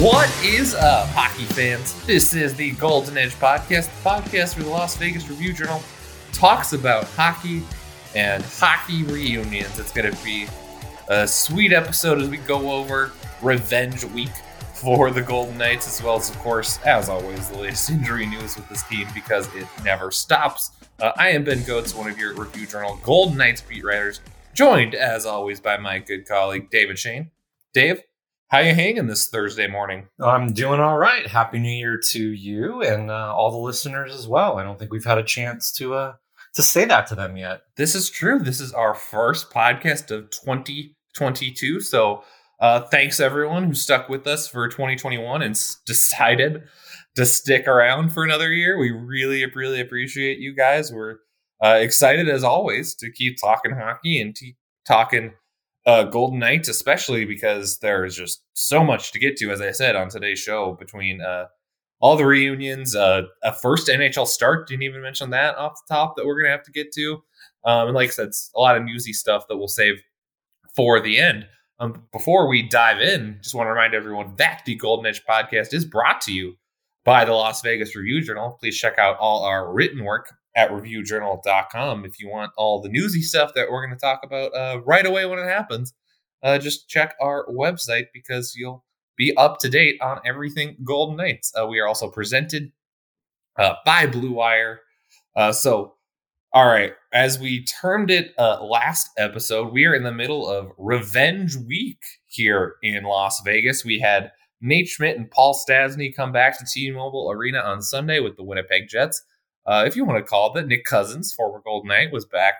What is up, hockey fans? This is the Golden Edge Podcast, the podcast where the Las Vegas Review Journal talks about hockey and hockey reunions. It's going to be a sweet episode as we go over Revenge Week for the Golden Knights, as well as, of course, as always, the latest injury news with this team because it never stops. Uh, I am Ben Gotz, one of your Review Journal Golden Knights beat writers, joined, as always, by my good colleague, David Schoen. Dave, how are you hanging this Thursday morning? I'm doing all right. Happy New Year to you and uh, all the listeners as well. I don't think we've had a chance to uh, to say that to them yet. This is true. This is our first podcast of 2022. So, uh, thanks everyone who stuck with us for 2021 and s- decided to stick around for another year. We really, really appreciate you guys. We're uh, excited as always to keep talking hockey and t- talking uh, Golden Knights, especially because there's just so much to get to, as I said on today's show, between uh, all the reunions, uh, a first NHL start. Didn't even mention that off the top that we're going to have to get to. Um, and like I said, it's a lot of newsy stuff that we'll save for the end. Um, before we dive in, just want to remind everyone that the Golden Edge podcast is brought to you by the Las Vegas Review Journal. Please check out all our written work at reviewjournal.com if you want all the newsy stuff that we're going to talk about uh, right away when it happens. Uh, just check our website because you'll be up to date on everything Golden Knights. Uh, we are also presented uh, by Blue Wire. Uh, so, all right, as we termed it uh, last episode, we are in the middle of Revenge Week here in Las Vegas. We had Nate Schmidt and Paul Stastny come back to T-Mobile Arena on Sunday with the Winnipeg Jets. Uh, if you want to call it, Nick Cousins, former Golden Knight, was back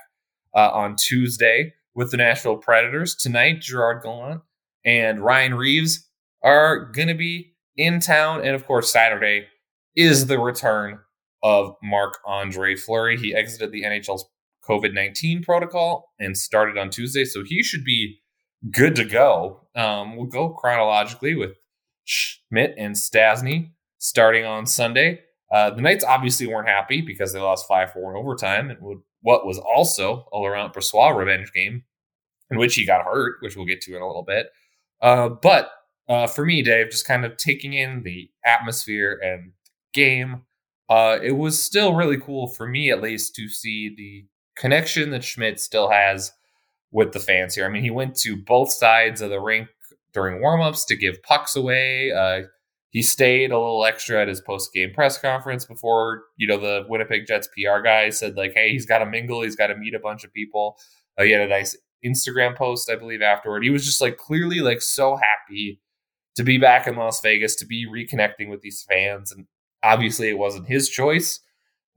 uh, on Tuesday with the Nashville Predators. Tonight, Gerard Gallant and Ryan Reaves are going to be in town. And of course, Saturday is the return of Marc Andre Fleury. He exited the NHL's COVID 19 protocol and started on Tuesday. So he should be good to go. Um, we'll go chronologically with Schmidt and Stastny starting on Sunday. Uh, the Knights obviously weren't happy because they lost 5 4 in overtime and what was also a Laurent Brossoit revenge game in which he got hurt, which we'll get to in a little bit. Uh, but uh, for me, Dave, just kind of taking in the atmosphere and game, uh, it was still really cool for me, at least, to see the connection that Schmidt still has with the fans here. I mean, he went to both sides of the rink during warmups to give pucks away. He stayed a little extra at his post game press conference before, you know, the Winnipeg Jets PR guy said, like, hey, he's got to mingle, he's got to meet a bunch of people. Uh, he had a nice Instagram post, I believe, afterward. He was just like clearly like so happy to be back in Las Vegas, to be reconnecting with these fans. And obviously, it wasn't his choice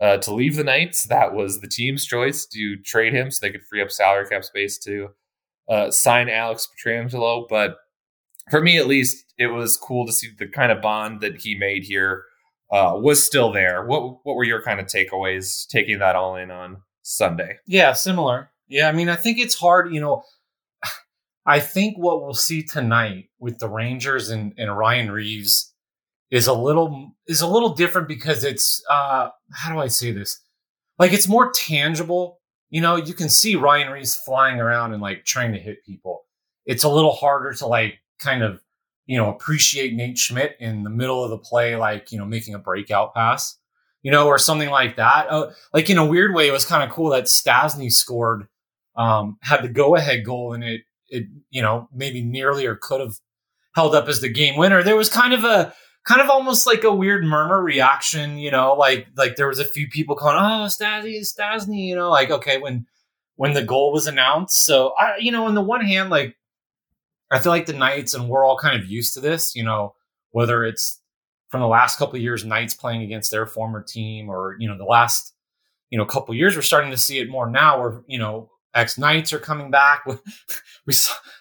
uh, to leave the Knights. That was the team's choice to trade him so they could free up salary cap space to uh, sign Alex Pietrangelo. But for me, at least, it was cool to see the kind of bond that he made here uh, was still there. What what were your kind of takeaways taking that all in on Sunday? Yeah, similar. Yeah, I mean, I think it's hard, you know. I think what we'll see tonight with the Rangers and, and Ryan Reaves is a little is a little different because it's uh how do I say this? Like it's more tangible. You know, you can see Ryan Reaves flying around and like trying to hit people. It's a little harder to like kind of, you know, appreciate Nate Schmidt in the middle of the play, like, you know, making a breakout pass, you know, or something like that. Uh, like in a weird way, it was kind of cool that Stastny scored um, had the go ahead goal and it, it, you know, maybe nearly or could have held up as the game winner. There was kind of a, kind of almost like a weird murmur reaction, you know, like, like there was a few people calling, Oh, Stastny, Stastny, you know, like, okay, when, when the goal was announced. So I, you know, on the one hand, like, I feel like the Knights, and we're all kind of used to this, you know, whether it's from the last couple of years, Knights playing against their former team, or you know, the last you know couple years, we're starting to see it more now, where you know ex Knights are coming back. we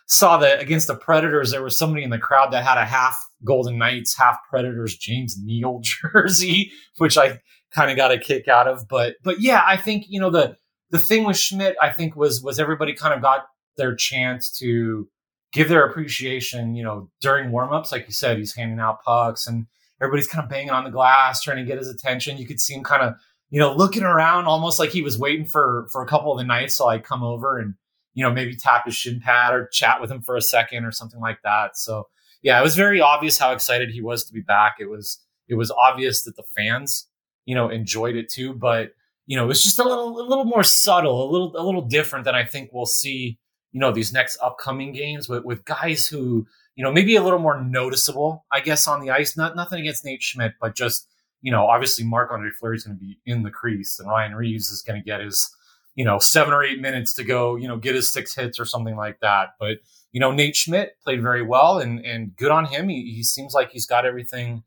saw that against the Predators, there was somebody in the crowd that had a half Golden Knights, half Predators James Neal jersey, which I kind of got a kick out of. But but yeah, I think you know the the thing with Schmidt, I think was was everybody kind of got their chance to give their appreciation, you know, during warmups. Like you said, he's handing out pucks and everybody's kind of banging on the glass, trying to get his attention. You could see him kind of, you know, looking around almost like he was waiting for for a couple of the Knights to like come over and, you know, maybe tap his shin pad or chat with him for a second or something like that. So yeah, it was very obvious how excited he was to be back. It was it was obvious that the fans, you know, enjoyed it too. But you know, it was just a little a little more subtle, a little a little different than I think we'll see. You know, these next upcoming games with with guys who you know maybe a little more noticeable, I guess, on the ice. Not nothing against Nate Schmidt, but just you know, obviously Marc Andre Fleury is going to be in the crease, and Ryan Reaves is going to get his you know seven or eight minutes to go, you know, get his six hits or something like that. But you know, Nate Schmidt played very well, and and good on him. He, he seems like he's got everything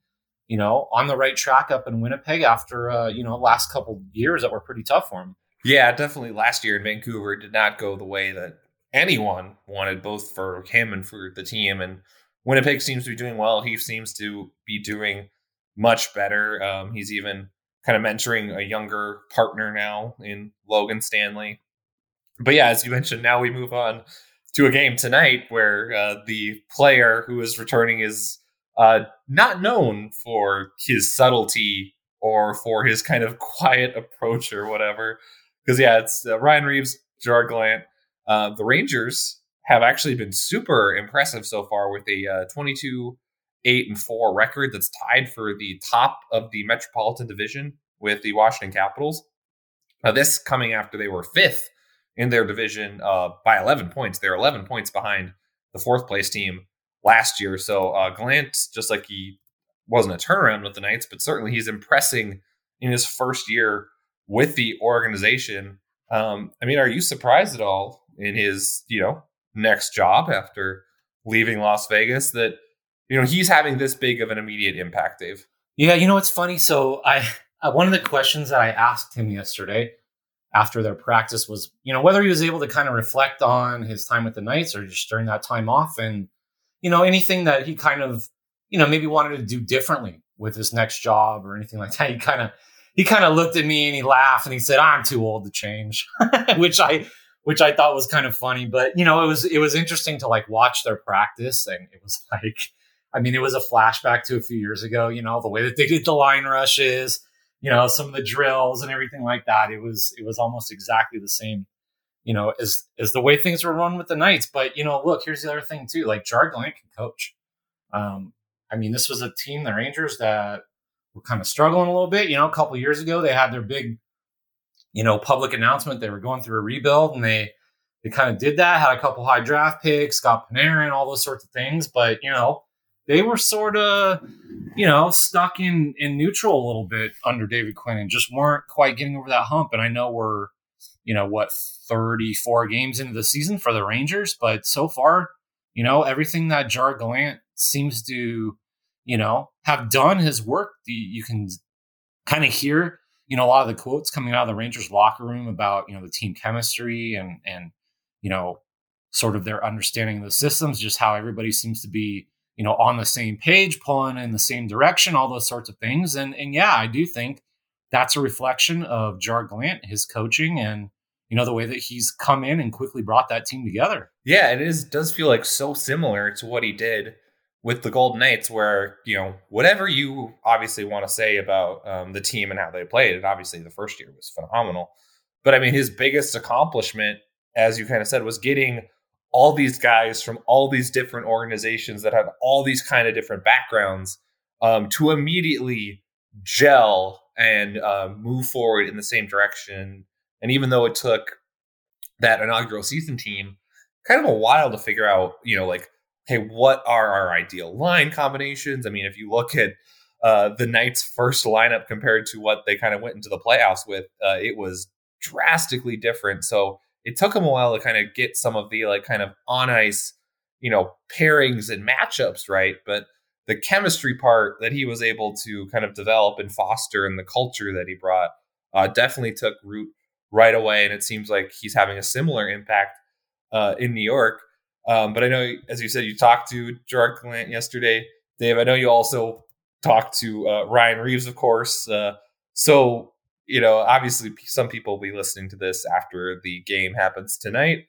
you know, on the right track up in Winnipeg after uh, you know last couple years that were pretty tough for him. Yeah, definitely. Last year in Vancouver did not go the way that anyone wanted, both for him and for the team. And Winnipeg seems to be doing well. He seems to be doing much better. Um, he's even kind of mentoring a younger partner now in Logan Stanley. But yeah, as you mentioned, now we move on to a game tonight where uh, the player who is returning is uh, not known for his subtlety or for his kind of quiet approach or whatever. Because yeah, it's uh, Ryan Reaves, Gerard Gallant. Uh, the Rangers have actually been super impressive so far with a uh, 22 8 and 4 record that's tied for the top of the Metropolitan Division with the Washington Capitals. Uh, this coming after they were fifth in their division uh, by 11 points. They're 11 points behind the fourth place team last year. So uh, Gallant, just like he wasn't a turnaround with the Knights, but certainly he's impressing in his first year with the organization. Um, I mean, are you surprised at all in his, you know, next job after leaving Las Vegas that, you know, he's having this big of an immediate impact, Dave? Yeah, you know, it's funny. So I, one of the questions that I asked him yesterday after their practice was, you know, whether he was able to kind of reflect on his time with the Knights or just during that time off. And you know, anything that he kind of, you know, maybe wanted to do differently with his next job or anything like that. He kind of, he kind of looked at me and he laughed and he said, "I'm too old to change," which I, which I thought was kind of funny. But you know, it was it was interesting to like watch their practice, and it was like, I mean, it was a flashback to a few years ago. You know, the way that they did the line rushes, you know, some of the drills and everything like that. It was it was almost exactly the same you know, as as the way things were run with the Knights. But you know, look, here's the other thing too. Like Gerard Gallant can coach. Um, I mean, this was a team, the Rangers, that were kind of struggling a little bit. You know, a couple years ago, they had their big, you know, public announcement they were going through a rebuild, and they they kind of did that. Had a couple high draft picks, got Panarin, all those sorts of things. But you know, they were sort of, you know, stuck in in neutral a little bit under David Quinn, and just weren't quite getting over that hump. And I know we're you know, what, 34 games into the season for the Rangers. But so far, you know, everything that Jar Gallant seems to, you know, have done has worked. You can kind of hear, you know, a lot of the quotes coming out of the Rangers locker room about, you know, the team chemistry and, and, you know, sort of their understanding of the systems, just how everybody seems to be, you know, on the same page, pulling in the same direction, all those sorts of things. And, and yeah, I do think that's a reflection of Jar Gallant, his coaching and, you know the way that he's come in and quickly brought that team together. Yeah, it is does feel like so similar to what he did with the Golden Knights, where you know whatever you obviously want to say about um, the team and how they played, and obviously the first year was phenomenal. But I mean, his biggest accomplishment, as you kind of said, was getting all these guys from all these different organizations that had all these kind of different backgrounds um, to immediately gel and uh, move forward in the same direction and even though it took that inaugural season team kind of a while to figure out, you know, like, hey, what are our ideal line combinations? I mean, if you look at uh, the Knights' first lineup compared to what they kind of went into the playoffs with, uh, it was drastically different. So it took them a while to kind of get some of the like kind of on ice, you know, pairings and matchups right. But the chemistry part that he was able to kind of develop and foster and the culture that he brought uh, definitely took root right away, and it seems like he's having a similar impact uh, in New York. Um, but I know, as you said, you talked to Gerard Gallant yesterday, Dave. I know you also talked to uh, Ryan Reaves, of course. Uh, so you know, obviously, some people will be listening to this after the game happens tonight.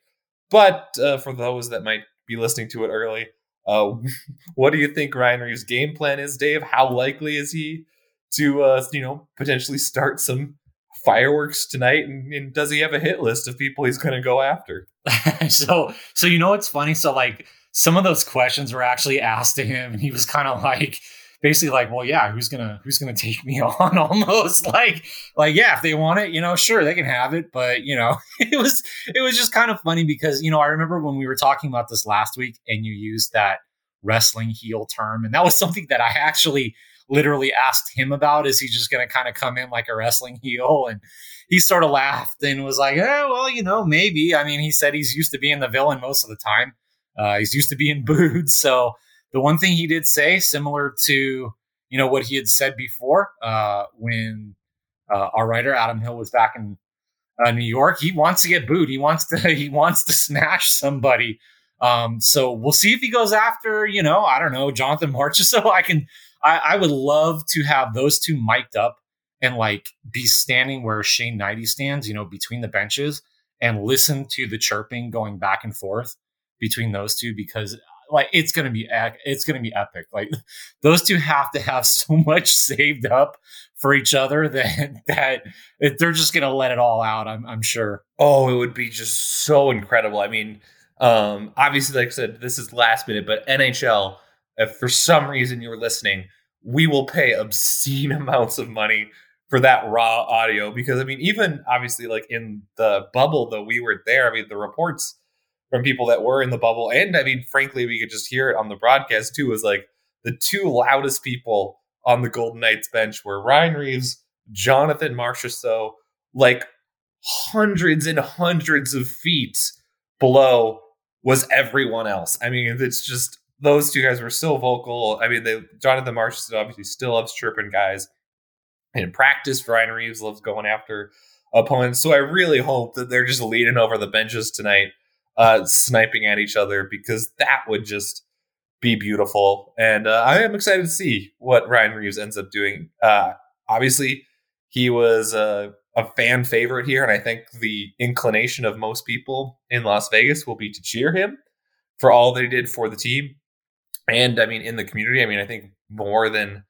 But uh, for those that might be listening to it early, uh, what do you think Ryan Reaves' game plan is, Dave? How likely is he to, uh, you know, potentially start some fireworks tonight? And, and does he have a hit list of people he's going to go after? so, so you know what's funny? So, like, some of those questions were actually asked to him, and he was kind of like, basically like, well, yeah, who's gonna who's gonna take me on? Almost like like yeah, if they want it, you know, sure they can have it, but you know, it was it was just kind of funny because you know I remember when we were talking about this last week, and you used that wrestling heel term, and that was something that I actually literally asked him about. Is he just gonna kind of come in like a wrestling heel and he sort of laughed and was like, "Oh, well, you know, maybe." I mean, he said he's used to being the villain most of the time. Uh, he's used to being booed. So the one thing he did say, similar to you know what he had said before, uh, when uh, our writer Adam Hill was back in uh, New York, he wants to get booed. He wants to he wants to smash somebody. Um, so we'll see if he goes after you know I don't know Jonathan So I can I, I would love to have those two mic'd up and like be standing where Shane Knighty stands, you know, between the benches and listen to the chirping going back and forth between those two because like it's gonna be it's gonna be epic. Like those two have to have so much saved up for each other that that they're just gonna let it all out. I'm I'm sure. Oh, it would be just so incredible. I mean, um, obviously, like I said, this is last minute, but NHL. If for some reason you were listening, we will pay obscene amounts of money for that raw audio because I mean, even obviously, like in the bubble, though we were there. I mean, the reports from people that were in the bubble. And I mean, frankly, we could just hear it on the broadcast too. Was like the two loudest people on the Golden Knights bench were Ryan Reaves, Jonathan Marchessault, like hundreds and hundreds of feet below was everyone else. I mean, it's just those two guys were still vocal. I mean, they Jonathan Marchessault obviously still loves chirping guys. In practice, Ryan Reaves loves going after opponents. So I really hope that they're just leading over the benches tonight uh, sniping at each other because that would just be beautiful. And uh, I am excited to see what Ryan Reaves ends up doing. Uh, obviously, he was a, a fan favorite here, and I think the inclination of most people in Las Vegas will be to cheer him for all that he did for the team. And I mean, in the community, I mean, I think more than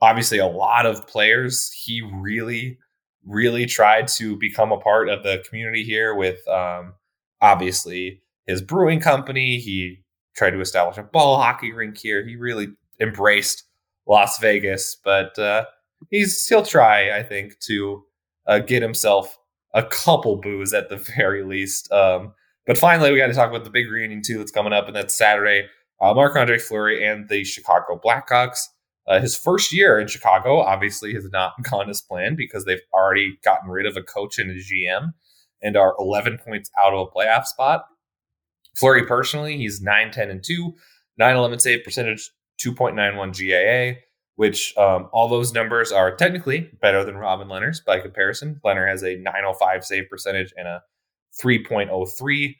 obviously a lot of players, he really, really tried to become a part of the community here with um, obviously his brewing company. He tried to establish a ball hockey rink here. He really embraced Las Vegas, but uh, he's he'll try, I think, to uh, get himself a couple boos at the very least. Um, but finally, we got to talk about the big reunion too that's coming up, and that's Saturday. Uh, Andre Fleury and the Chicago Blackhawks. Uh, his first year in Chicago obviously has not gone as planned because they've already gotten rid of a coach and a GM and are 11 points out of a playoff spot. Fleury personally, he's 9 10 and 2, 9 11 save percentage, 2.91 GAA, which um, all those numbers are technically better than Robin Lehner's by comparison. Lehner has a 905 save percentage and a 3.03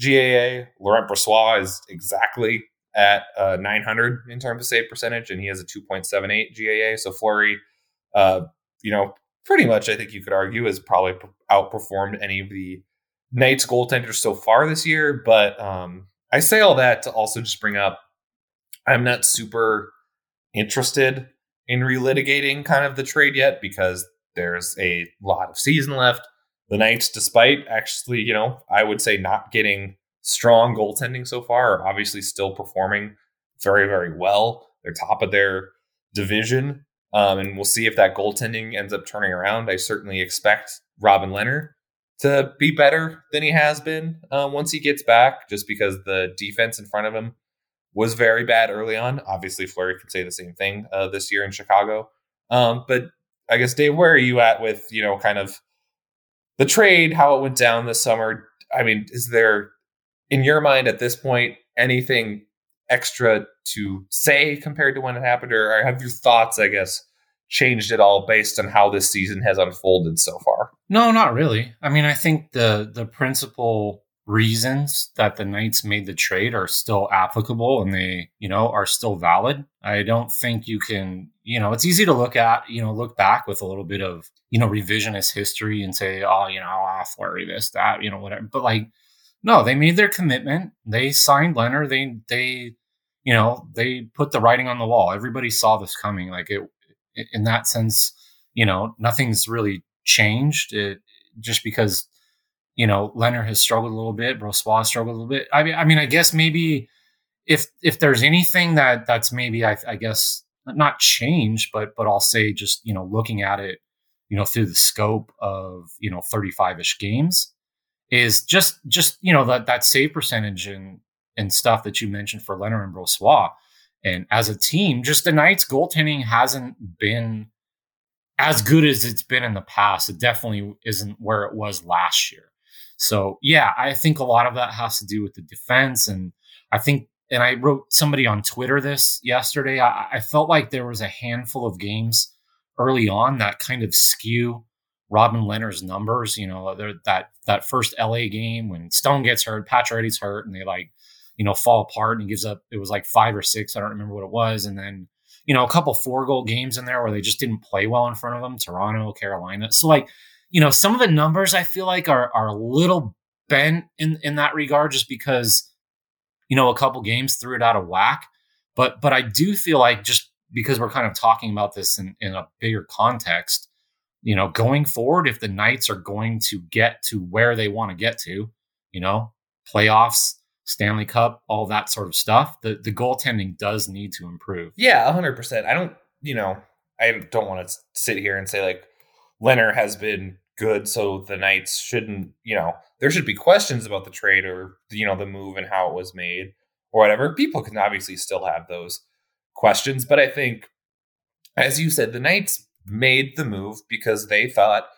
GAA. Laurent Brossoit is exactly at uh, 900 in terms of save percentage, and he has a 2.78 GAA. So Fleury, uh, you know, pretty much, I think you could argue, has probably outperformed any of the Knights goaltenders so far this year. But um, I say all that to also just bring up I'm not super interested in relitigating kind of the trade yet because there's a lot of season left. The Knights, despite actually, you know, I would say not getting strong goaltending so far, are obviously still performing very, very well. They're top of their division. Um, and we'll see if that goaltending ends up turning around. I certainly expect Robin Lehner to be better than he has been uh, once he gets back, just because the defense in front of him was very bad early on. Obviously, Fleury can say the same thing uh, this year in Chicago. Um, but I guess, Dave, where are you at with, you know, kind of the trade, how it went down this summer? I mean, is there, in your mind at this point, anything extra to say compared to when it happened, or have your thoughts, I guess, changed at all based on how this season has unfolded so far? No, not really. I mean, I think the the principal reasons that the Knights made the trade are still applicable and they, you know, are still valid. I don't think you can, you know, it's easy to look at, you know, look back with a little bit of, you know, revisionist history and say, oh, you know, I'll Fleury this, that, you know, whatever. But like, no, they made their commitment. They signed Lehner. They, they, you know, they put the writing on the wall. Everybody saw this coming. Like it, in that sense, you know, nothing's really changed. It, just because, you know, Lehner has struggled a little bit, Brossoit struggled a little bit. I mean, I mean, I guess maybe if if there's anything that that's maybe I, I guess not change, but but I'll say just you know looking at it, you know through the scope of you know 35 ish games, is just just you know that that save percentage and and stuff that you mentioned for Lehner and Brossoit. And as a team, just the Knights goaltending hasn't been as good as it's been in the past. It definitely isn't where it was last year. So yeah, I think a lot of that has to do with the defense. And I think, and I wrote somebody on Twitter this yesterday. I, I felt like there was a handful of games early on that kind of skew Robin Lehner's numbers. You know, that that first LA game when Stone gets hurt, Pacioretty's hurt, and they like, you know, fall apart and he gives up. It was like five or six. I don't remember what it was, and then you know, a couple four goal games in there where they just didn't play well in front of them. Toronto, Carolina. So like, you know, some of the numbers I feel like are are a little bent in in that regard, just because you know a couple games threw it out of whack. But but I do feel like just because we're kind of talking about this in, in a bigger context, you know, going forward, if the Knights are going to get to where they want to get to, you know, playoffs, Stanley Cup, all that sort of stuff, the the goaltending does need to improve. Yeah, hundred percent. I don't, you know, I don't want to sit here and say like Lehner has been good, so the Knights shouldn't, you know, there should be questions about the trade or you know the move and how it was made or whatever. People can obviously still have those questions, but I think, as you said, the Knights made the move because they thought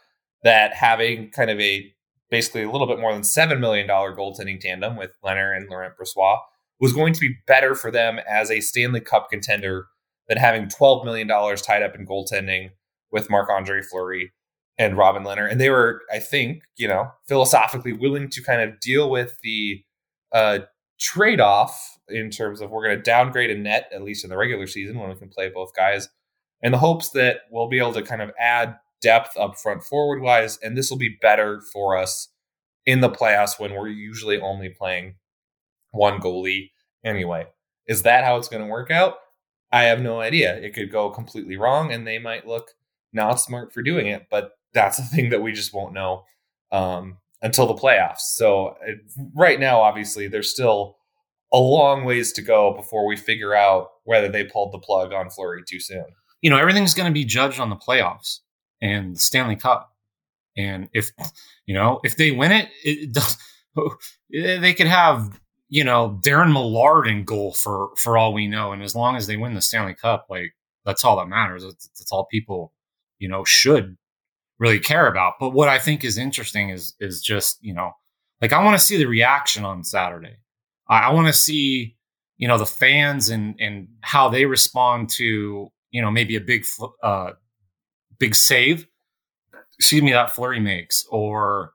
that having kind of a basically a little bit more than $7 million goaltending tandem with Lehner and Laurent Brossoit was going to be better for them as a Stanley Cup contender than having $12 million tied up in goaltending with Marc Andre Fleury and Robin Lehner. And they were, I think, you know, philosophically willing to kind of deal with the uh, trade off in terms of we're going to downgrade a net, at least in the regular season when we can play both guys, in the hopes that we'll be able to kind of add depth up front forward wise, and this will be better for us in the playoffs when we're usually only playing one goalie anyway. Is that how it's going to work out? I have no idea. It could go completely wrong, and they might look not smart for doing it, but that's a thing that we just won't know um, until the playoffs. So, it, right now, obviously, there's still a long ways to go before we figure out whether they pulled the plug on Fleury too soon. You know, everything's going to be judged on the playoffs and Stanley Cup. And if you know if they win it, it does, they could have you know Darren Millard in goal for for all we know. And as long as they win the Stanley Cup, like that's all that matters. That's, that's all people you know should really care about. But what I think is interesting is is just you know like I want to see the reaction on Saturday. I, I want to see you know the fans and and how they respond to you know maybe a big uh, big save, excuse me, that Fleury makes, or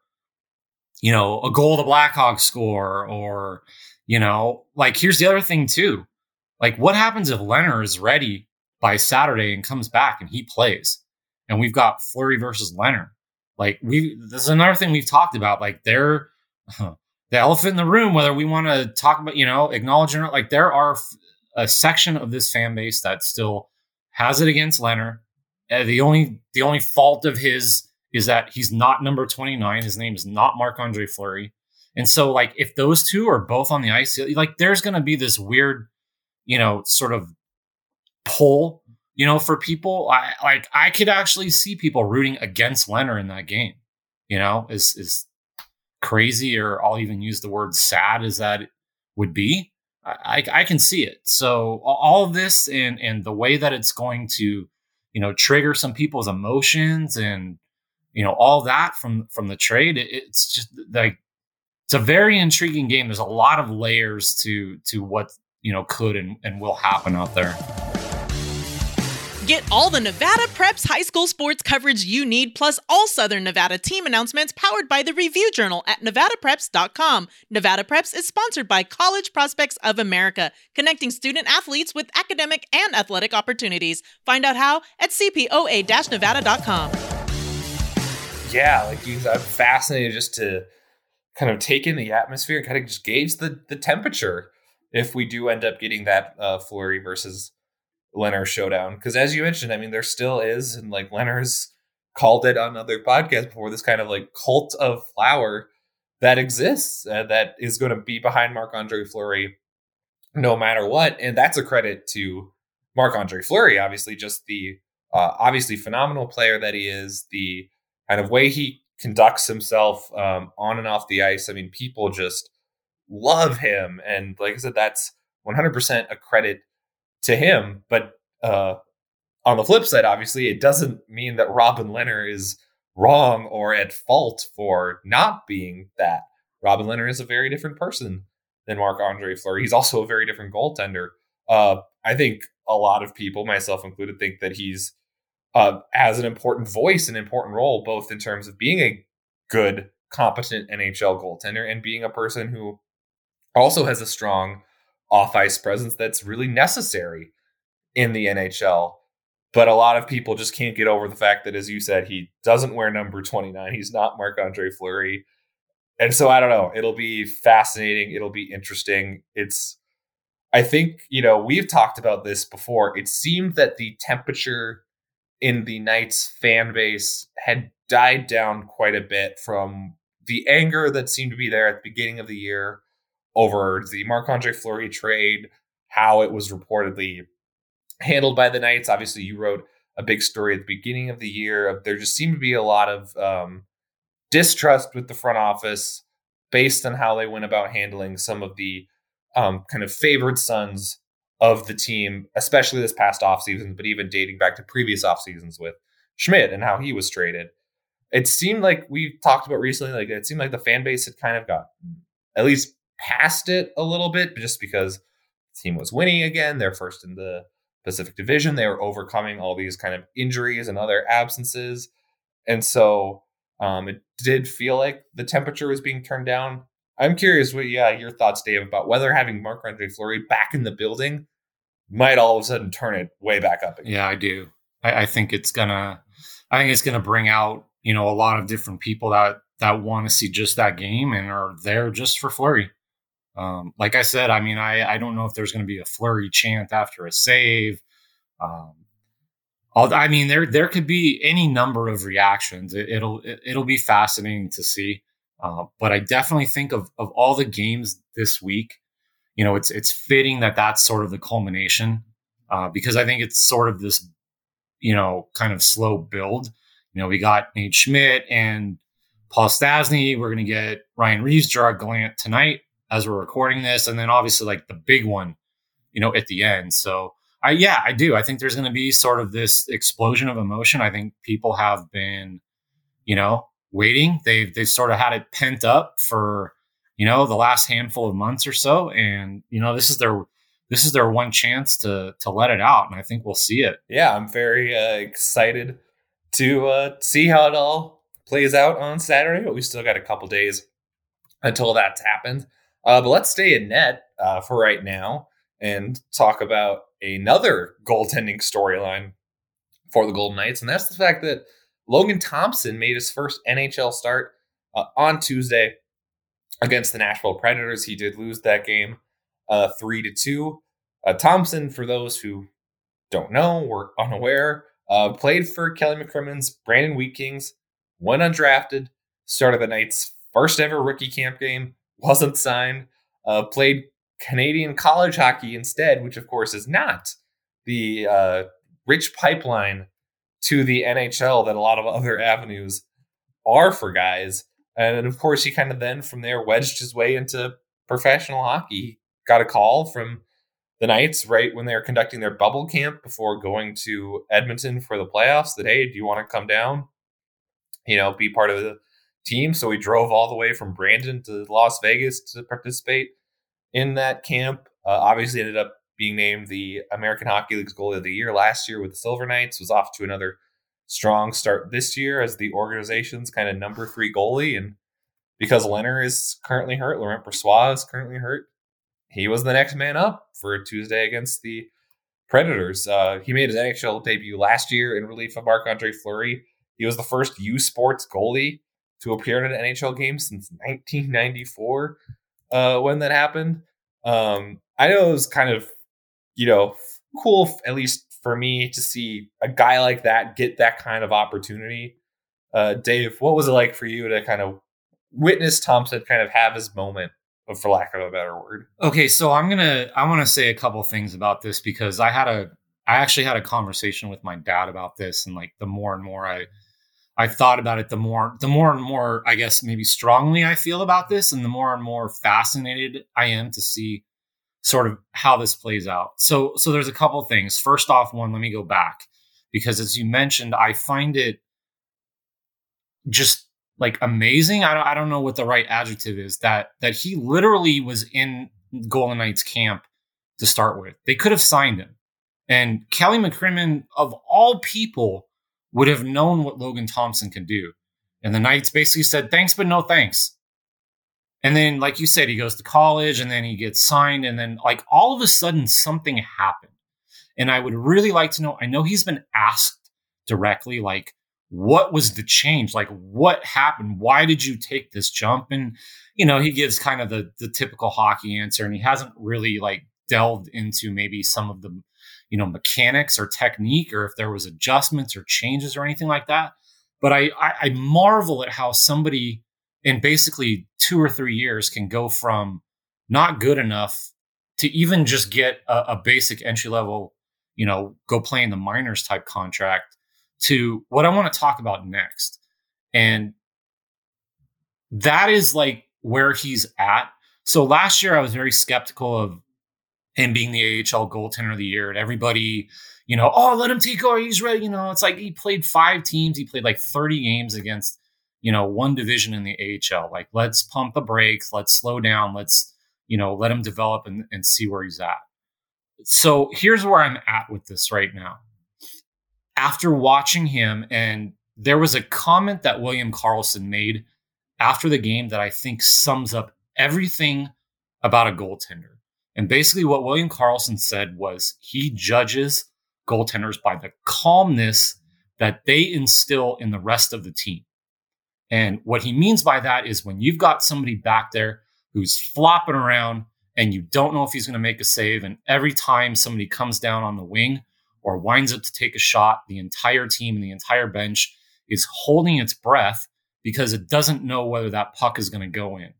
you know, a goal the Blackhawks score, or you know, like here's the other thing too. Like, what happens if Lehner is ready by Saturday and comes back and he plays, and we've got Fleury versus Lehner? Like, we this is another thing we've talked about. Like, they're the elephant in the room. Whether we want to talk about, you know, acknowledge or not, like there are a section of this fan base that still has it against Lehner uh, the only the only fault of his is that he's not number 29. His name is not Marc Andre Fleury. And so, like, if those two are both on the ice, like, there's going to be this weird, you know, sort of pull, you know, for people. I like, I could actually see people rooting against Lehner in that game. You know, is is crazy, or I'll even use the word sad as that would be. I, I, can see it. So all of this and and the way that it's going to you know trigger some people's emotions and you know all that from from the trade it, it's just like it's a very intriguing game there's a lot of layers to to what you know could and, and will happen out there Get all the Nevada Preps high school sports coverage you need, plus all Southern Nevada team announcements powered by the Review Journal at nevadapreps.com. Nevada Preps is sponsored by College Prospects of America, connecting student athletes with academic and athletic opportunities. Find out how at cpoa-nevada.com. Yeah, like you I'm fascinated just to kind of take in the atmosphere and kind of just gauge the the temperature if we do end up getting that uh, Fleury versus Lehner showdown. Because as you mentioned, I mean, there still is, and like Lehner's called it on other podcasts before, this kind of like cult of flower that exists uh, that is going to be behind Marc Andre Fleury no matter what. And that's a credit to Marc Andre Fleury, obviously, just the uh, obviously phenomenal player that he is, the kind of way he conducts himself um, on and off the ice. I mean, people just love him. And like I said, that's 100% a credit to him. But uh, on the flip side, obviously, it doesn't mean that Robin Lehner is wrong or at fault for not being that. Robin Lehner is a very different person than Marc Andre Fleury. He's also a very different goaltender. Uh, I think a lot of people, myself included, think that he's uh, has an important voice, an important role, both in terms of being a good, competent NHL goaltender and being a person who also has a strong off ice presence that's really necessary in the NHL. But a lot of people just can't get over the fact that, as you said, he doesn't wear number 29. He's not Marc Andre Fleury. And so I don't know. It'll be fascinating. It'll be interesting. It's, I think, you know, we've talked about this before. It seemed that the temperature in the Knights fan base had died down quite a bit from the anger that seemed to be there at the beginning of the year over the Marc Andre Fleury trade, how it was reportedly handled by the Knights. Obviously, you wrote a big story at the beginning of the year. There just seemed to be a lot of um, distrust with the front office based on how they went about handling some of the um, kind of favored sons of the team, especially this past offseason, but even dating back to previous off seasons with Schmidt and how he was traded. It seemed like we talked about recently, like it seemed like the fan base had kind of got at least past it a little bit, just because the team was winning again. They're first in the Pacific Division. They were overcoming all these kind of injuries and other absences. And so um, it did feel like the temperature was being turned down. I'm curious what, yeah, your thoughts, Dave, about whether having Marc Andre Fleury back in the building might all of a sudden turn it way back up again. Yeah, I do. I, I think it's gonna. I think it's gonna bring out you know a lot of different people that that want to see just that game and are there just for Fleury. Um, like I said, I mean, I, I don't know if there's going to be a Fleury chant after a save. Um, I mean, there there could be any number of reactions. It, will it, will be fascinating to see. Uh, but I definitely think of of all the games this week, you know, it's it's fitting that that's sort of the culmination uh, because I think it's sort of this, you know, kind of slow build. You know, we got Nate Schmidt and Paul Stastny. We're going to get Ryan Reaves, Gerard Gallant tonight as we're recording this, and then obviously like the big one, you know, at the end. So I yeah, I do. I think there's going to be sort of this explosion of emotion. I think people have been, you know, waiting. They've they've sort of had it pent up for you know the last handful of months or so, and you know this is their this is their one chance to to let it out, and I think we'll see it. Yeah, I'm very uh, excited to uh, see how it all plays out on Saturday, but we still got a couple days until that's happened. Uh, but let's stay in net uh, for right now and talk about another goaltending storyline for the Golden Knights, and that's the fact that Logan Thompson made his first NHL start uh, on Tuesday against the Nashville Predators. He did lose that game uh, three to two. Uh, Thompson, for those who don't know, were unaware, uh, played for Kelly McCrimmon's Brandon Wheat Kings, went undrafted, started the Knights' first ever rookie camp game, wasn't signed, uh, played Canadian college hockey instead, which of course is not the uh, rich pipeline to the NHL that a lot of other avenues are for guys. And of course, he kind of then from there wedged his way into professional hockey. Got a call from the Knights right when they were conducting their bubble camp before going to Edmonton for the playoffs that, hey, do you want to come down? You know, be part of the team. So he drove all the way from Brandon to Las Vegas to participate in that camp. Uh, obviously, ended up being named the American Hockey League's goalie of the year last year with the Silver Knights. Was off to another strong start this year as the organization's kind of number three goalie. And because Lehner is currently hurt, Laurent Brossoit is currently hurt. He was the next man up for Tuesday against the Predators. Uh, he made his NHL debut last year in relief of Marc Andre Fleury. He was the first U Sports goalie to appear in an NHL game since 1994 uh, when that happened. Um, I know it was kind of, you know, cool, at least for me, to see a guy like that get that kind of opportunity. Uh, Dave, what was it like for you to kind of witness Thompson kind of have his moment for lack of a better word. Okay, so I'm gonna I want to say a couple things about this because I had a I actually had a conversation with my dad about this, and like the more and more I I thought about it, the more the more and more I guess maybe strongly I feel about this, and the more and more fascinated I am to see sort of how this plays out. So so there's a couple things. First off, one, let me go back because as you mentioned, I find it just like amazing. I don't, I don't know what the right adjective is that that he literally was in Golden Knights camp to start with. They could have signed him. And Kelly McCrimmon, of all people, would have known what Logan Thompson can do. And the Knights basically said, thanks, but no thanks. And then, like you said, he goes to college and then he gets signed. And then, like, all of a sudden, something happened. And I would really like to know. I know he's been asked directly, like, what was the change? Like, what happened? Why did you take this jump? And, you know, he gives kind of the, the typical hockey answer and he hasn't really like delved into maybe some of the, you know, mechanics or technique or if there was adjustments or changes or anything like that. But I, I, I marvel at how somebody in basically two or three years can go from not good enough to even just get a, a basic entry level, you know, go play in the minors type contract to what I want to talk about next. And that is like where he's at. So last year I was very skeptical of him being the AHL goaltender of the year and everybody, you know, oh, let him take over. He's ready. You know, it's like he played five teams. He played like 30 games against, you know, one division in the AHL. Like, let's pump the brakes. Let's slow down. Let's, you know, let him develop and, and see where he's at. So here's where I'm at with this right now after watching him, and there was a comment that William Karlsson made after the game that I think sums up everything about a goaltender. And basically, what William Karlsson said was he judges goaltenders by the calmness that they instill in the rest of the team. And what he means by that is when you've got somebody back there who's flopping around and you don't know if he's going to make a save, and every time somebody comes down on the wing, or winds up to take a shot, the entire team and the entire bench is holding its breath because it doesn't know whether that puck is going to go in.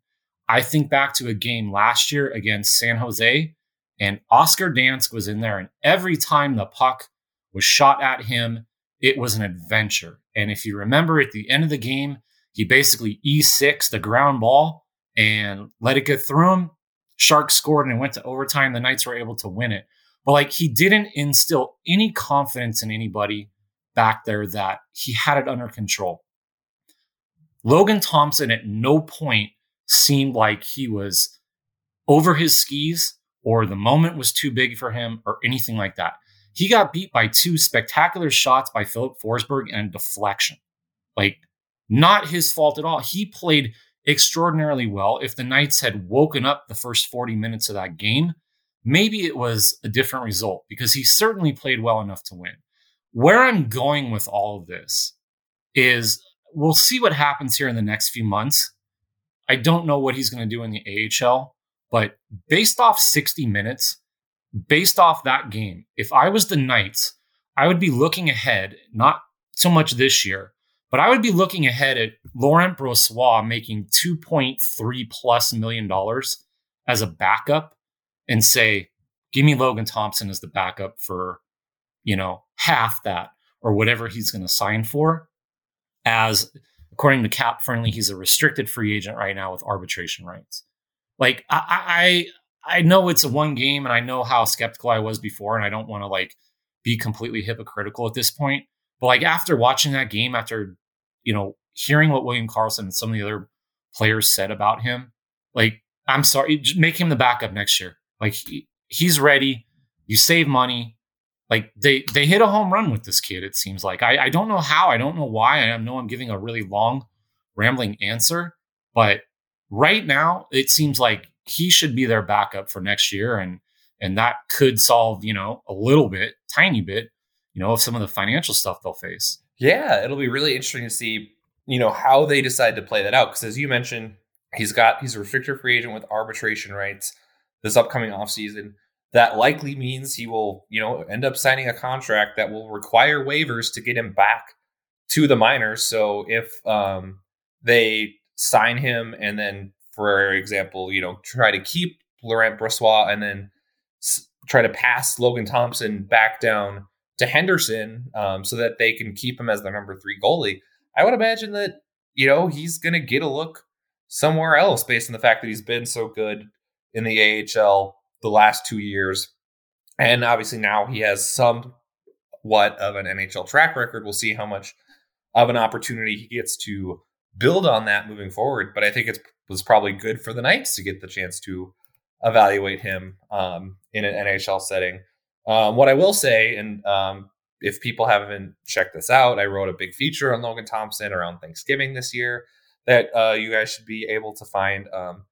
I think back to a game last year against San Jose, and Oskar Dansk was in there, and every time the puck was shot at him, it was an adventure. And if you remember at the end of the game, he basically E6 the ground ball and let it get through him. Sharks scored and it went to overtime. The Knights were able to win it. But like he didn't instill any confidence in anybody back there that he had it under control. Logan Thompson at no point seemed like he was over his skis or the moment was too big for him or anything like that. He got beat by two spectacular shots by Filip Forsberg and a deflection. Like, not his fault at all. He played extraordinarily well. If the Knights had woken up the first 40 minutes of that game, maybe it was a different result because he certainly played well enough to win. Where I'm going with all of this is we'll see what happens here in the next few months. I don't know what he's going to do in the AHL, but based off 60 minutes, based off that game, if I was the Knights, I would be looking ahead, not so much this year, but I would be looking ahead at Laurent Brossoit making 2.3 plus million dollars as a backup and say, give me Logan Thompson as the backup for, you know, half that or whatever he's going to sign for. As according to Cap Friendly, he's a restricted free agent right now with arbitration rights. Like I, I, I know it's a one game, and I know how skeptical I was before, and I don't want to like be completely hypocritical at this point. But like after watching that game, after you know hearing what William Karlsson and some of the other players said about him, like I'm sorry, make him the backup next year. Like he, he's ready. You save money. Like they they hit a home run with this kid. It seems like I I don't know how. I don't know why. I know I'm giving a really long, rambling answer, but right now it seems like he should be their backup for next year, and and that could solve you know a little bit, tiny bit, you know, of some of the financial stuff they'll face. Yeah, it'll be really interesting to see you know how they decide to play that out because as you mentioned, he's got he's a restricted free agent with arbitration rights this upcoming offseason. That likely means he will, you know, end up signing a contract that will require waivers to get him back to the minors. So if um, they sign him and then for example, you know, try to keep Laurent Brossoit and then s- try to pass Logan Thompson back down to Henderson um, so that they can keep him as their number three goalie. I would imagine that, you know, he's going to get a look somewhere else based on the fact that he's been so good in the AHL the last two years. And obviously now he has somewhat of an NHL track record. We'll see how much of an opportunity he gets to build on that moving forward. But I think it was probably good for the Knights to get the chance to evaluate him um, in an NHL setting. Um, what I will say, and um, if people haven't checked this out, I wrote a big feature on Logan Thompson around Thanksgiving this year that uh, you guys should be able to find. Um,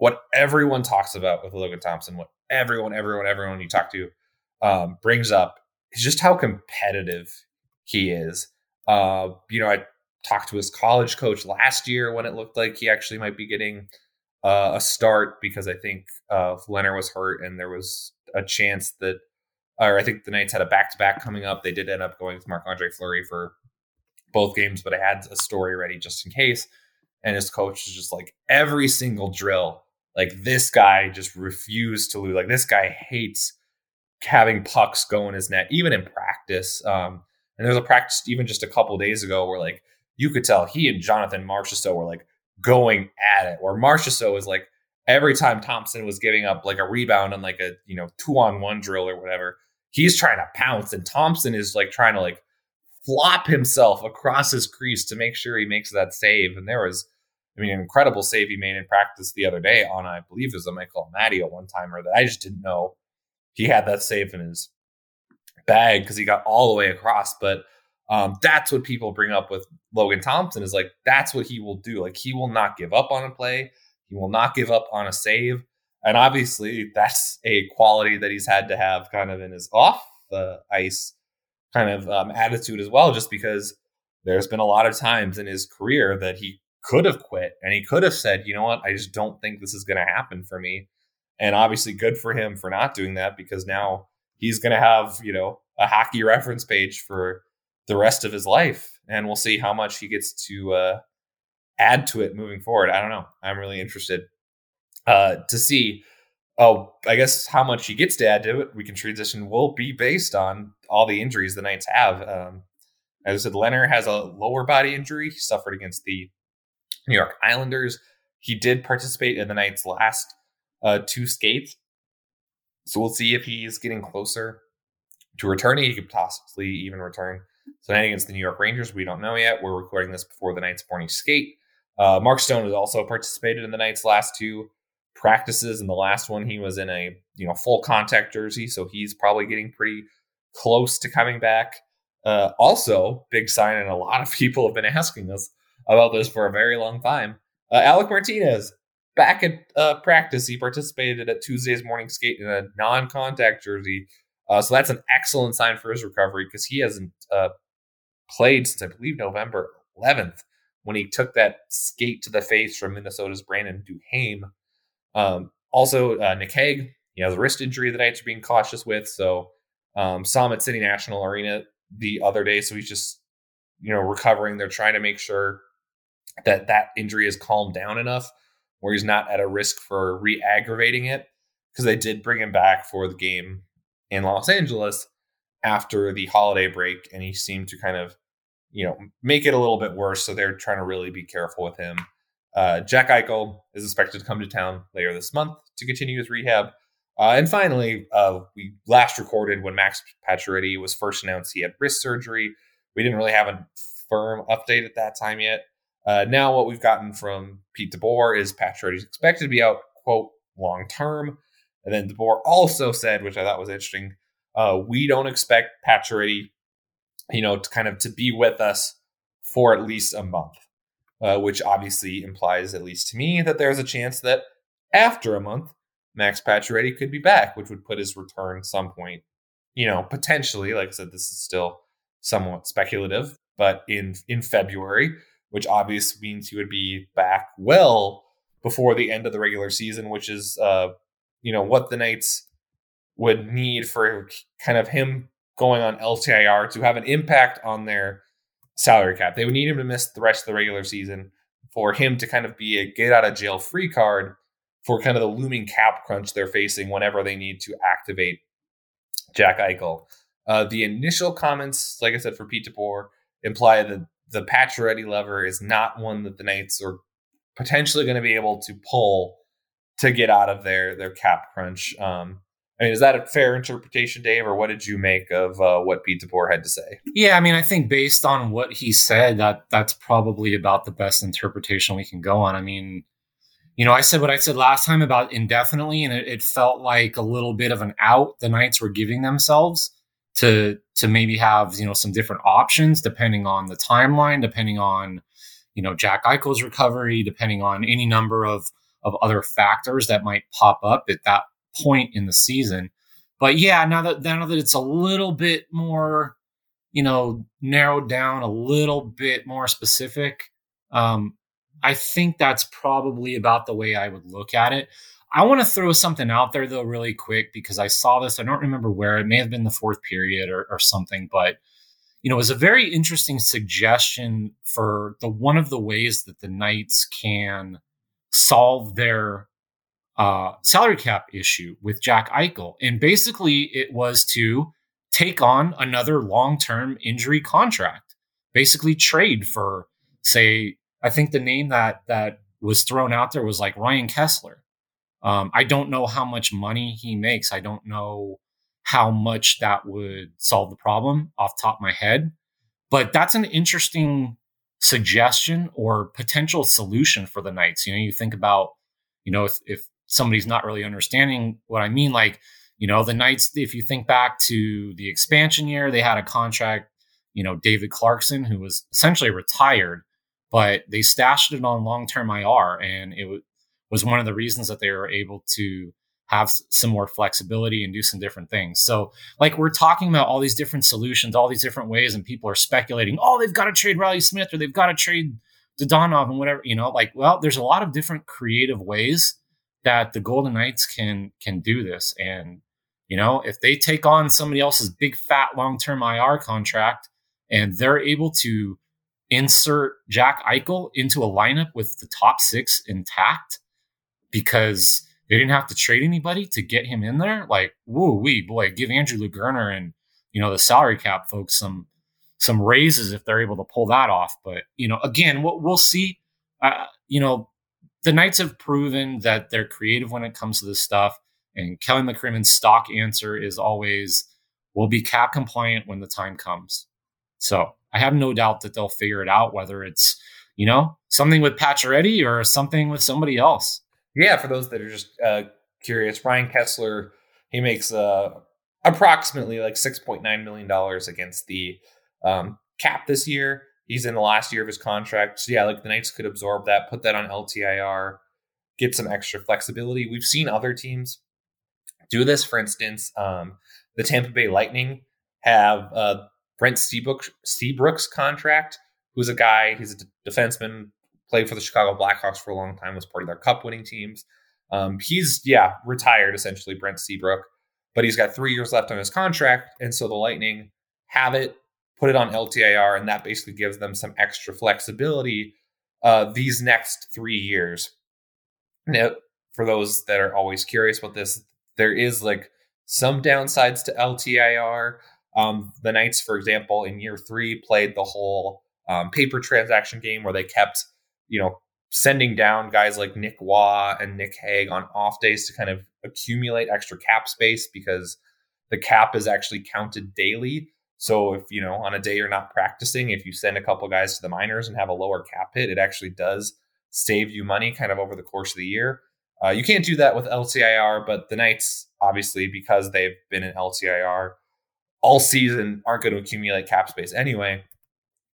what everyone talks about with Logan Thompson, what everyone, everyone, everyone you talk to um, brings up is just how competitive he is. Uh, you know, I talked to his college coach last year when it looked like he actually might be getting uh, a start because I think uh, Lehner was hurt and there was a chance that, or I think the Knights had a back to back coming up. They did end up going with Marc Andre Fleury for both games, but I had a story ready just in case. And his coach is just like every single drill, like this guy just refused to lose. Like this guy hates having pucks go in his net, even in practice. Um, and there was a practice even just a couple days ago where like you could tell he and Jonathan Marchessault were like going at it. Where Marchessault was like every time Thompson was giving up like a rebound on like a you know two on one drill or whatever, he's trying to pounce, and Thompson is like trying to like flop himself across his crease to make sure he makes that save. And there was, I mean, an incredible save he made in practice the other day on, I believe, it was a Michael Amadio one timer that I just didn't know he had that save in his bag because he got all the way across. But um, that's what people bring up with Logan Thompson is like that's what he will do. Like he will not give up on a play. He will not give up on a save. And obviously, that's a quality that he's had to have kind of in his off the ice kind of um, attitude as well, just because there's been a lot of times in his career that he could have quit and he could have said, you know what, I just don't think this is going to happen for me. And obviously, good for him for not doing that because now he's going to have, you know, a hockey reference page for the rest of his life. And we'll see how much he gets to uh, add to it moving forward. I don't know. I'm really interested uh, to see. Oh, I guess how much he gets to add to it, we can transition, will be based on all the injuries the Knights have. Um, as I said, Lehner has a lower body injury. He suffered against the New York Islanders. He did participate in the Knights' last uh, two skates. So we'll see if he's getting closer to returning. He could possibly even return tonight against the New York Rangers. We don't know yet. We're recording this before the Knights' morning skate. Uh, Mark Stone has also participated in the Knights' last two practices. In the last one, he was in a you know full contact jersey, so he's probably getting pretty close to coming back. Uh, also, big sign, and a lot of people have been asking us about this for a very long time. Uh, Alec Martinez back at uh, practice. He participated at Tuesday's morning skate in a non-contact jersey, uh, so that's an excellent sign for his recovery because he hasn't uh, played since I believe November 11th when he took that skate to the face from Minnesota's Brandon Duhaime. Um, also, uh, Nick Hague, he has a wrist injury that Knights being cautious with. So, um, saw him at City National Arena the other day. So he's just, you know, recovering. They're trying to make sure that that injury is calmed down enough where he's not at a risk for re aggravating it because they did bring him back for the game in Los Angeles after the holiday break. And he seemed to kind of, you know, make it a little bit worse. So they're trying to really be careful with him. Uh, Jack Eichel is expected to come to town later this month to continue his rehab. Uh, and finally, uh, we last recorded when Max Pacioretty was first announced he had wrist surgery. We didn't really have a firm update at that time yet. Uh, now, what we've gotten from Pete DeBoer is Pacioretty is expected to be out, quote, long term. And then DeBoer also said, which I thought was interesting, uh, we don't expect Pacioretty, you know, to kind of to be with us for at least a month uh, which obviously implies, at least to me, that there's a chance that after a month, Max Pacioretty could be back, which would put his return some point, you know, potentially. Like I said, this is still somewhat speculative, but in in February, which obviously means he would be back well before the end of the regular season, which is, uh, you know, what the Knights would need for kind of him going on LTIR to have an impact on their salary cap. They would need him to miss the rest of the regular season for him to kind of be a get out of jail free card for kind of the looming cap crunch they're facing whenever they need to activate Jack Eichel. Uh, the initial comments, like I said, for Pete DeBoer, imply that the Pacioretty lever is not one that the Knights are potentially going to be able to pull to get out of their their cap crunch. Um, I mean, is that a fair interpretation, Dave, or what did you make of uh, what Pete DeBoer had to say? Yeah, I mean, I think based on what he said, that that's probably about the best interpretation we can go on. I mean, you know, I said what I said last time about indefinitely, and it, it felt like a little bit of an out the Knights were giving themselves to to maybe have you know some different options depending on the timeline, depending on you know Jack Eichel's recovery, depending on any number of of other factors that might pop up at that point in the season. But yeah, now that now that it's a little bit more, you know, narrowed down, a little bit more specific, um, I think that's probably about the way I would look at it. I want to throw something out there though, really quick, because I saw this. I don't remember where. It may have been the fourth period or, or something, but you know, it was a very interesting suggestion for the one of the ways that the Knights can solve their uh, salary cap issue with Jack Eichel. And basically, it was to take on another long term injury contract, basically trade for, say, I think the name that that was thrown out there was like Ryan Kesler. Um, I don't know how much money he makes. I don't know how much that would solve the problem off top of my head, but that's an interesting suggestion or potential solution for the Knights. You know, you think about, you know, if, if somebody's not really understanding what I mean. Like, you know, the Knights, if you think back to the expansion year, they had a contract, you know, David Clarkson, who was essentially retired, but they stashed it on long term IR. And it w- was one of the reasons that they were able to have some more flexibility and do some different things. So, like, we're talking about all these different solutions, all these different ways, and people are speculating, oh, they've got to trade Riley Smith or they've got to trade Dadonov and whatever, you know, like, well, there's a lot of different creative ways that the Golden Knights can can do this. And you know, if they take on somebody else's big fat long term IR contract and they're able to insert Jack Eichel into a lineup with the top six intact because they didn't have to trade anybody to get him in there, like woo wee boy, give Andrew Lugerner and you know the salary cap folks some some raises if they're able to pull that off. But you know, again, we'll, we'll see. Uh, you know, the Knights have proven that they're creative when it comes to this stuff. And Kelly McCrimmon's stock answer is always, we'll be cap compliant when the time comes. So I have no doubt that they'll figure it out, whether it's, you know, something with Pacioretty or something with somebody else. Yeah, for those that are just uh, curious, Ryan Kesler, he makes uh, approximately like $6.9 million against the um, cap this year. He's in the last year of his contract. So yeah, like the Knights could absorb that, put that on LTIR, get some extra flexibility. We've seen other teams do this. For instance, um, the Tampa Bay Lightning have uh, Brent Seabrook, Seabrook's contract, who's a guy, he's a defenseman, played for the Chicago Blackhawks for a long time, was part of their cup winning teams. Um, he's, yeah, retired essentially, Brent Seabrook, but he's got three years left on his contract. And so the Lightning have it put it on LTIR, and that basically gives them some extra flexibility uh, these next three years. Now, for those that are always curious about this, there is like some downsides to LTIR. Um, the Knights, for example, in year three, played the whole um, paper transaction game where they kept, you know, sending down guys like Nick Waugh and Nick Hague on off days to kind of accumulate extra cap space because the cap is actually counted daily. So if you know on a day you're not practicing, if you send a couple guys to the minors and have a lower cap hit, it actually does save you money kind of over the course of the year. Uh, you can't do that with LTIR, but the Knights obviously because they've been in LTIR all season aren't going to accumulate cap space anyway.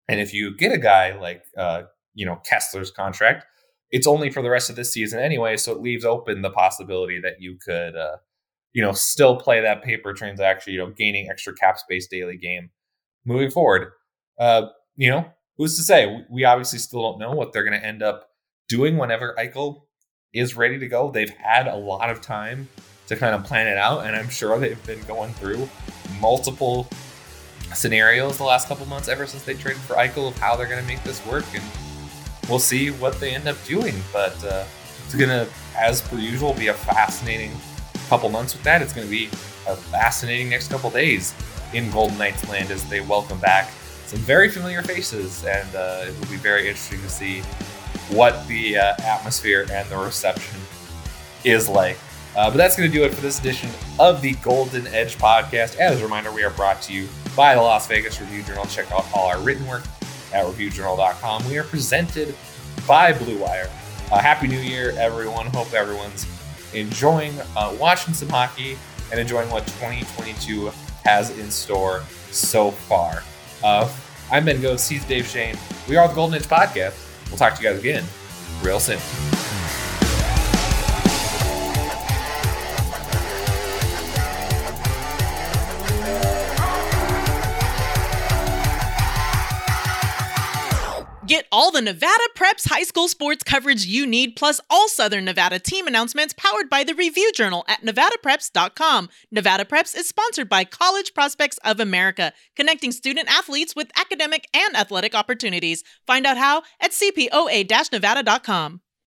And if you get a guy like uh, you know Kesler's contract, it's only for the rest of this season anyway, so it leaves open the possibility that you could uh, you know, still play that paper transaction, you know, gaining extra cap space daily game moving forward. Uh, you know, who's to say? We obviously still don't know what they're going to end up doing whenever Eichel is ready to go. They've had a lot of time to kind of plan it out, and I'm sure they've been going through multiple scenarios the last couple months ever since they traded for Eichel of how they're going to make this work. And we'll see what they end up doing. But uh, it's gonna, as per usual, be a fascinating couple months with that. It's gonna be a fascinating next couple days in Golden Knights land as they welcome back some very familiar faces, and uh, it will be very interesting to see what the uh, atmosphere and the reception is like. Uh, but that's going to do it for this edition of the Golden Edge podcast. As a reminder, we are brought to you by the Las Vegas Review Journal. Check out all our written work at reviewjournal.com. We are presented by Blue Wire. Uh, Happy New Year, everyone. Hope everyone's enjoying uh, watching some hockey and enjoying what 2022 has in store so far. Uh, I'm Ben Gotz. He's Dave Schoen. We are the Golden Edge Podcast. We'll talk to you guys again real soon. Get all the Nevada Preps high school sports coverage you need, plus all Southern Nevada team announcements powered by the Review Journal at NevadaPreps.com. Nevada Preps is sponsored by College Prospects of America, connecting student athletes with academic and athletic opportunities. Find out how at CPOA Nevada.com.